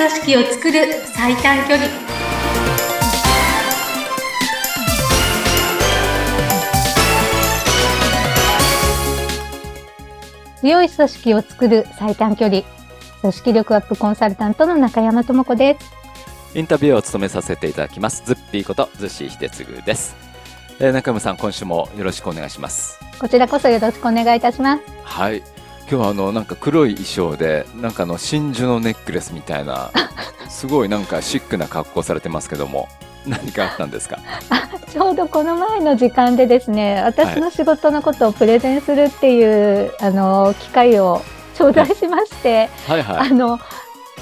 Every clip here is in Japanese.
組織を作る最短距離。強い組織を作る最短距離。組織力アップコンサルタントの中山智子です。インタビューを務めさせていただきます。ズッピーことズシ秀次です、えー、中山さん今週もよろしくお願いします。こちらこそよろしくお願いいたします。はい今日はあのなんか黒い衣装でなんかあの真珠のネックレスみたいな すごいなんかシックな格好されてますけども 何かあったんですか？ちょうどこの前の時間でですね私の仕事のことをプレゼンするっていう、はい、あの機会を頂戴しまして、はいはい、あの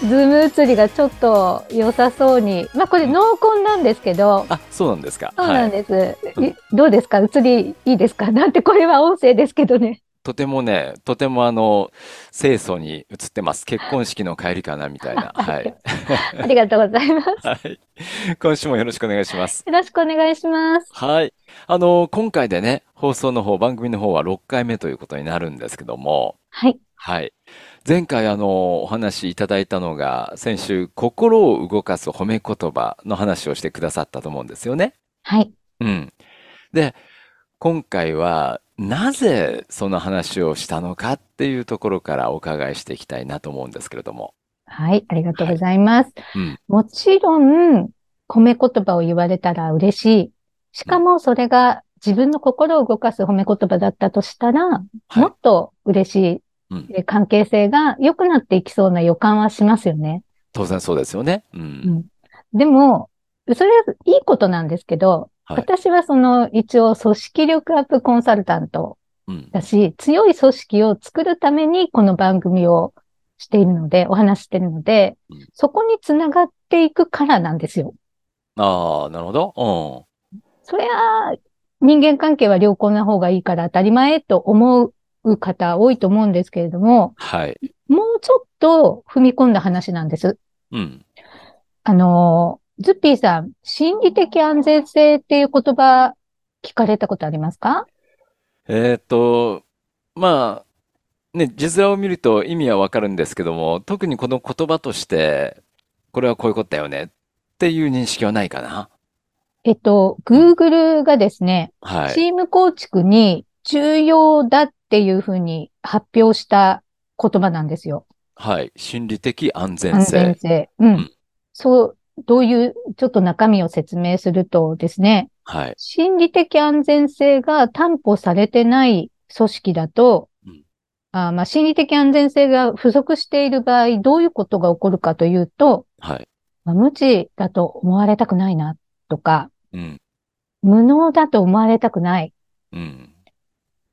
ズーム映りがちょっと良さそうに、まあこれ濃紺なんですけど、あ、そうなんですか。そうなんです。はい、どうですか？映りいいですか？なんてこれは音声ですけどね。とてもね、とてもあの、清楚に映ってます。結婚式の帰りかなみたいな。はい。ありがとうございます。はい。今週もよろしくお願いします。よろしくお願いします。はい。あの、今回でね、放送の方、番組の方は6回目ということになるんですけども。はい。はい。前回あの、お話いただいたのが、先週、心を動かす褒め言葉の話をしてくださったと思うんですよね。はい。うん。で、今回は、なぜその話をしたのかっていうところからお伺いしていきたいなと思うんですけれども。はい、ありがとうございます。はいうん、もちろん、褒め言葉を言われたら嬉しい。しかもそれが自分の心を動かす褒め言葉だったとしたら、はい、もっと嬉しい、うん、関係性が良くなっていきそうな予感はしますよね。当然そうですよね。うん。うん、でも、それはいいことなんですけど、はい、私はその一応組織力アップコンサルタントだし、うん、強い組織を作るためにこの番組をしているので、お話しているので、うん、そこにつながっていくからなんですよ。ああ、なるほど。うん。そりゃ、人間関係は良好な方がいいから当たり前と思う方多いと思うんですけれども、はい。もうちょっと踏み込んだ話なんです。うん。あの、ズッピーさん、心理的安全性っていう言葉聞かれたことありますか？えっと、まあ、ね、字面を見ると意味はわかるんですけども、特にこの言葉として、これはこういうことだよねっていう認識はないかな。えっと、Google がですね、はい。チーム構築に重要だっていうふうに発表した言葉なんですよ。はい。心理的安全安性。全性。うん。うんそう、どういう、ちょっと中身を説明するとですね、はい。心理的安全性が担保されてない組織だと、うんあまあ、心理的安全性が不足している場合、どういうことが起こるかというと、はい。まあ無知だと思われたくないなとか、うん。無能だと思われたくない、うん。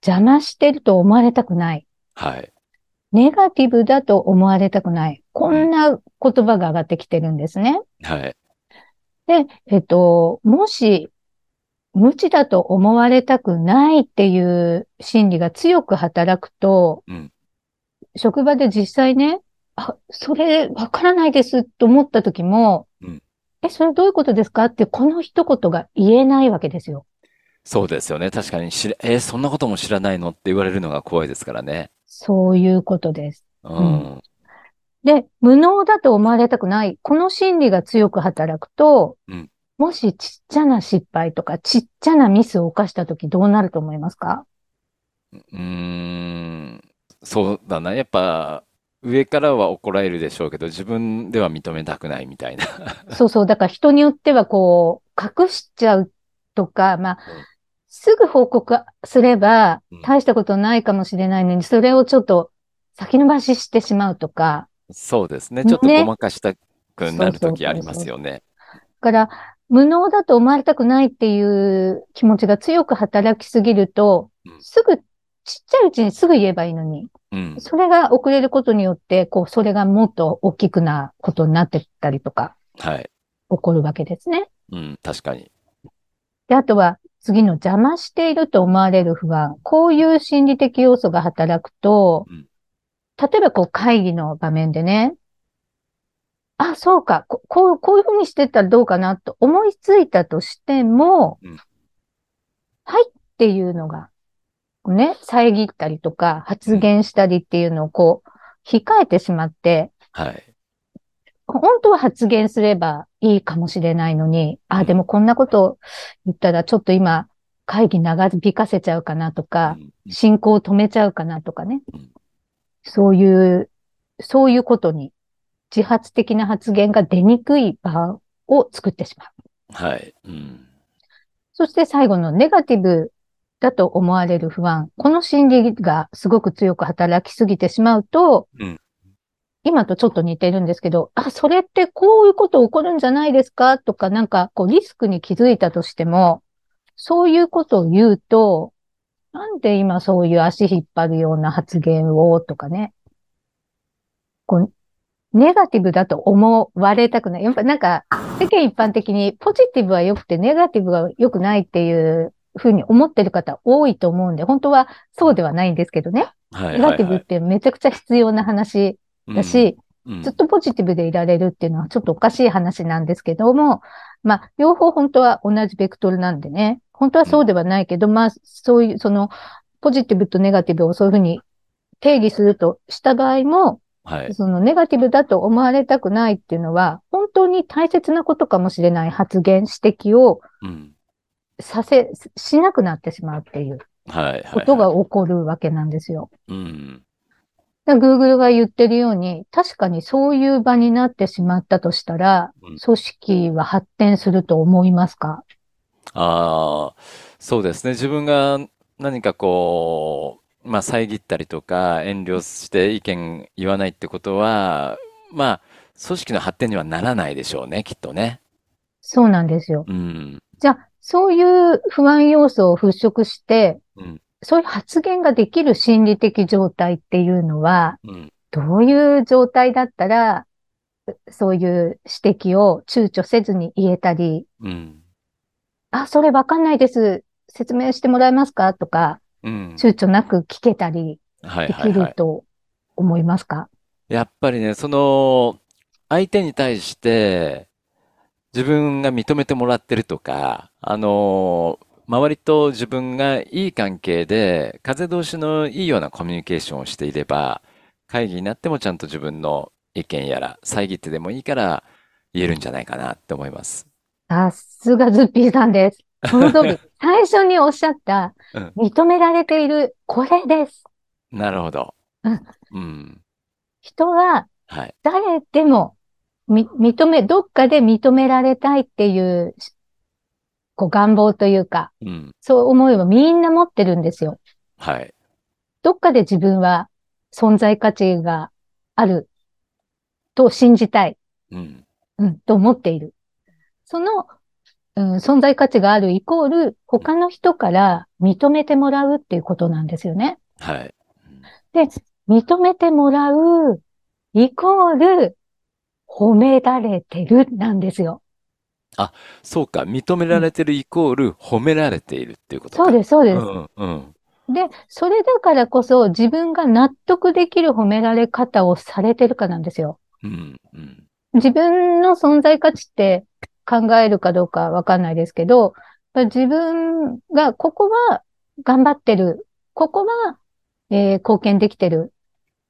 邪魔してると思われたくない、はい。ネガティブだと思われたくない。こんな言葉が上がってきてるんですね。はい。で、えっと、もし、無知だと思われたくないっていう心理が強く働くと、うん職場で実際ね、あ、それわからないですと思った時も、うんえ、それどういうことですかってこの一言が言えないわけですよ。そうですよね。確かに知ら、えーそんなことも知らないのって言われるのが怖いですからね。そういうことです。うん。で、無能だと思われたくない。この心理が強く働くと、うんもしちっちゃな失敗とかちっちゃなミスを犯した時どうなると思いますか？うーん。そうだな。やっぱ、上からは怒られるでしょうけど、自分では認めたくないみたいな。そうそう。だから人によってはこう、隠しちゃうとか、まあうん、すぐ報告すればうん大したことないかもしれないのに、それをちょっと先延ばししてしまうとか、そうですね。ちょっとねごまかしたくなるときありますよね。だから、無能だと思われたくないっていう気持ちが強く働きすぎるとうん、すぐ、ちっちゃいうちにすぐ言えばいいのに、うん。それが遅れることによって、こう、それがもっと大きくなことになってったりとか、はい。起こるわけですね。うん。確かに。で、あとは、次の邪魔していると思われる不安。こういう心理的要素が働くとうん、例えばこう会議の場面でね、あ、そうか、ここう、こういうふうにしてったらどうかなと思いついたとしてもうん、はいっていうのが、ね、遮ったりとか発言したりっていうのをこう、控えてしまって、はい。あ本当は発言すればいいかもしれないのに、あ、でもこんなこと言ったらちょっと今会議長引かせちゃうかなとか、進行を止めちゃうかなとかね。そういう、そういうことに自発的な発言が出にくい場を作ってしまう。はい。うん、そして最後のネガティブだと思われる不安。この心理がすごく強く働きすぎてしまうと、うん、今とちょっと似てるんですけど、あ、それってこういうこと起こるんじゃないですか？とか、なんかこうリスクに気づいたとしても、そういうことを言うと、なんで今そういう足引っ張るような発言をとかね。こうネガティブだと思われたくない。やっぱなんか、世間一般的にポジティブは良くてネガティブが良くないっていうふうに思ってる方多いと思うんで、本当はそうではないんですけどね。はいはいはい、ネガティブってめちゃくちゃ必要な話だし、うんうん、ずっとポジティブでいられるっていうのはちょっとおかしい話なんですけども、まあ、両方本当は同じベクトルなんでね。本当はそうではないけど、うん、まあ、そういう、その、ポジティブとネガティブをそういうふうに定義するとした場合も、はい、そのネガティブだと思われたくないっていうのは、本当に大切なことかもしれない発言、指摘をさせ、しなくなってしまうっていうことが起こるわけなんですよ。うん、Google が言ってるように、確かにそういう場になってしまったとしたら、うん、組織は発展すると思いますか？ああ、そうですね。自分が何かこう、まあ、遮ったりとか遠慮して意見言わないってことは、まあ、組織の発展にはならないでしょうね、きっとね。そうなんですよ。うん、じゃあ、そういう不安要素を払拭して、うん、そういう発言ができる心理的状態っていうのは、うん、どういう状態だったら、そういう指摘を躊躇せずに言えたり、うん、あ、それわかんないです。説明してもらえますか？とか、躊躇なく聞けたりできると思いますか、やっぱりね、その、相手に対して自分が認めてもらってるとか、あの、周りと自分がいい関係で、風通しのいいようなコミュニケーションをしていれば、会議になってもちゃんと自分の意見やら、遮ってでもいいから言えるんじゃないかなって思います。さすがズッピーさんです。その通り。最初におっしゃった、認められている、これです。なるほど。うん。うん、人は、誰でも、み、認め、どっかで認められたいっていう、こう願望というか、うん、そう思いはみんな持ってるんですよ。はい。どっかで自分は存在価値があると信じたい。うん。うん、と思っている。そのうん、存在価値があるイコール、他の人から認めてもらうっていうことなんですよね。はい。で、認めてもらうイコール、褒められてるなんですよ。あ、そうか。認められてるイコール、褒められているっていうことか。そうです、そうです。うん、うん。で、それだからこそ自分が納得できる褒められ方をされてるかなんですよ。うん、うん。自分の存在価値って考えるかどうかわかんないですけど、自分がここは頑張ってる、ここは、えー、貢献できてる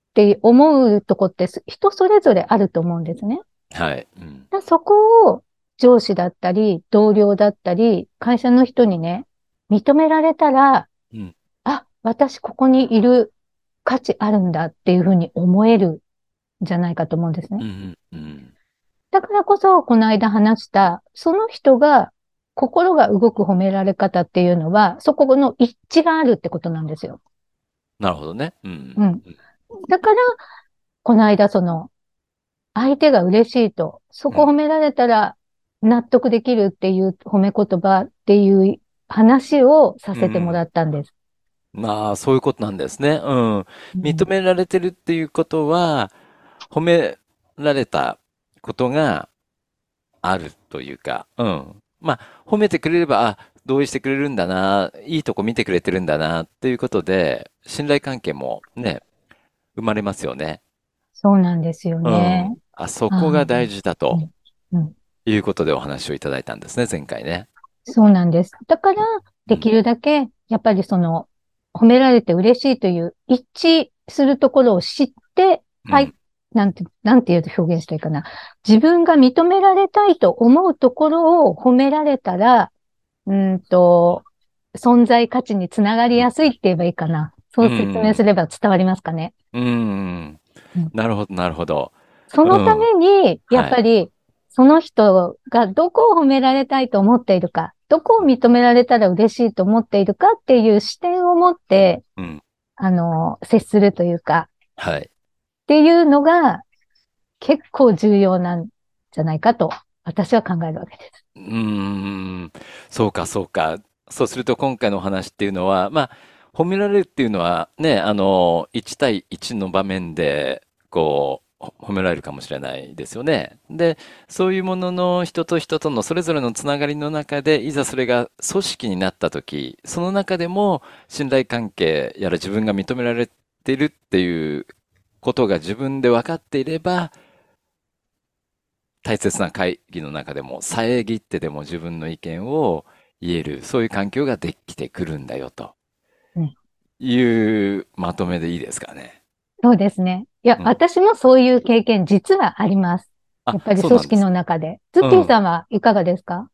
って思うとこって人それぞれあると思うんですね。はい。うん、そこを上司だったり、同僚だったり、会社の人にね、認められたら、うん、あ、私ここにいる価値あるんだっていうふうに思えるんじゃないかと思うんですね。うんうんだからこそ、この間話した、その人が心が動く褒められ方っていうのは、そこの一致があるってことなんですよ。なるほどね。うん。うん。だから、この間その、相手が嬉しいと、そこ褒められたら納得できるっていう褒め言葉っていう話をさせてもらったんです。うん、まあ、そういうことなんですね。うん。認められてるっていうことは、褒められたことがあるというか、うん。まあ、褒めてくれれば、あ、同意してくれるんだな、いいとこ見てくれてるんだな、っていうことで、信頼関係もね、生まれますよね。そうなんですよね。うん、あそこが大事だと、うん、いうことでお話をいただいたんですね、前回ね。そうなんです。だから、できるだけ、やっぱりその、褒められて嬉しいという一致するところを知って、はい、なんて、なんて言うと表現したいかな。自分が認められたいと思うところを褒められたら、うんと、存在価値につながりやすいって言えばいいかな。そう説明すれば伝わりますかね。うん。なるほど、なるほど。そのために、やっぱり、その人がどこを褒められたいと思っているか、どこを認められたら嬉しいと思っているかっていう視点を持って、うん、あの、接するというか、はい。っていうのが結構重要なんじゃないかと私は考えるわけです。うーん、そうか、そうか。そうすると今回のお話っていうのは、まあ、褒められるっていうのはね、あの、1対1の場面で、こう、褒められるかもしれないですよね。で、そういうものの人と人とのそれぞれのつながりの中で、いざそれが組織になった時、その中でも信頼関係やら自分が認められているっていうことが自分で分かっていれば、大切な会議の中でも遮ってでも自分の意見を言える、そういう環境ができてくるんだよというまとめでいいですかね。そうですね。いや、うん、私もそういう経験実はあります。やっぱり組織の中で。ズッキーさんはいかがですか、うん、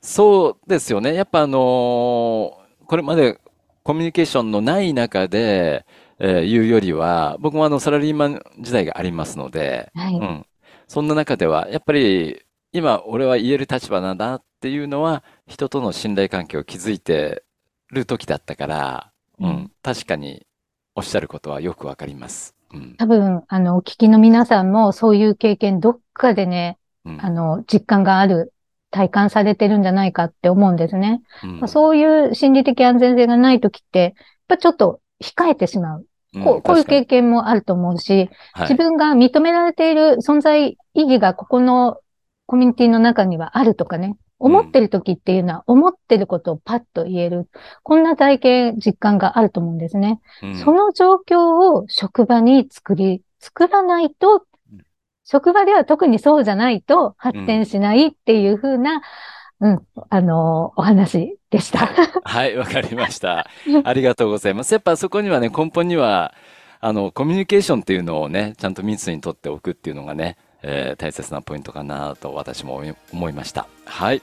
そうですよね。やっぱあのー、これまでコミュニケーションのない中で、えー、いうよりは、僕もあのサラリーマン時代がありますので、はい、うん。そんな中では、やっぱり今俺は言える立場なんだっていうのは、人との信頼関係を築いてる時だったから、うん、うん、確かにおっしゃることはよくわかります。うん、多分、あの、お聞きの皆さんもそういう経験どっかでね、うん、あの、実感がある、体感されてるんじゃないかって思うんですね。うん、そういう心理的安全性がない時って、やっぱちょっと控えてしまう。こうこういう経験もあると思うし、はい、自分が認められている存在意義がここのコミュニティの中にはあるとかね、思ってる時っていうのは、思ってることをパッと言える。こんな体験、実感があると思うんですね。うん、その状況を職場に作り、作らないと、職場では特にそうじゃないと発展しないっていうふうな、うん、あの、お話でした。はい、わかりました。ありがとうございます。やっぱそこにはね、根本には、あの、コミュニケーションっていうのをね、ちゃんと密にとっておくっていうのがね、えー、大切なポイントかなと私も思いました。はい。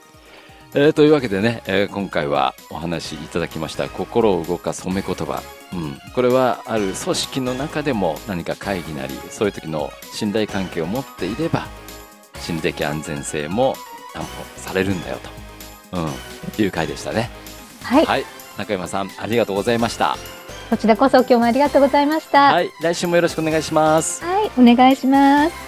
えー、というわけでね、えー、今回はお話いただきました心を動かす褒め言葉、うん、これはある組織の中でも何か会議なりそういう時の信頼関係を持っていれば心理的安全性も担保されるんだよと、うん、いう回でしたね。はい、はい、中山さんありがとうございました。こちらこそ今日もありがとうございました。はい、来週もよろしくお願いします。はい、お願いします。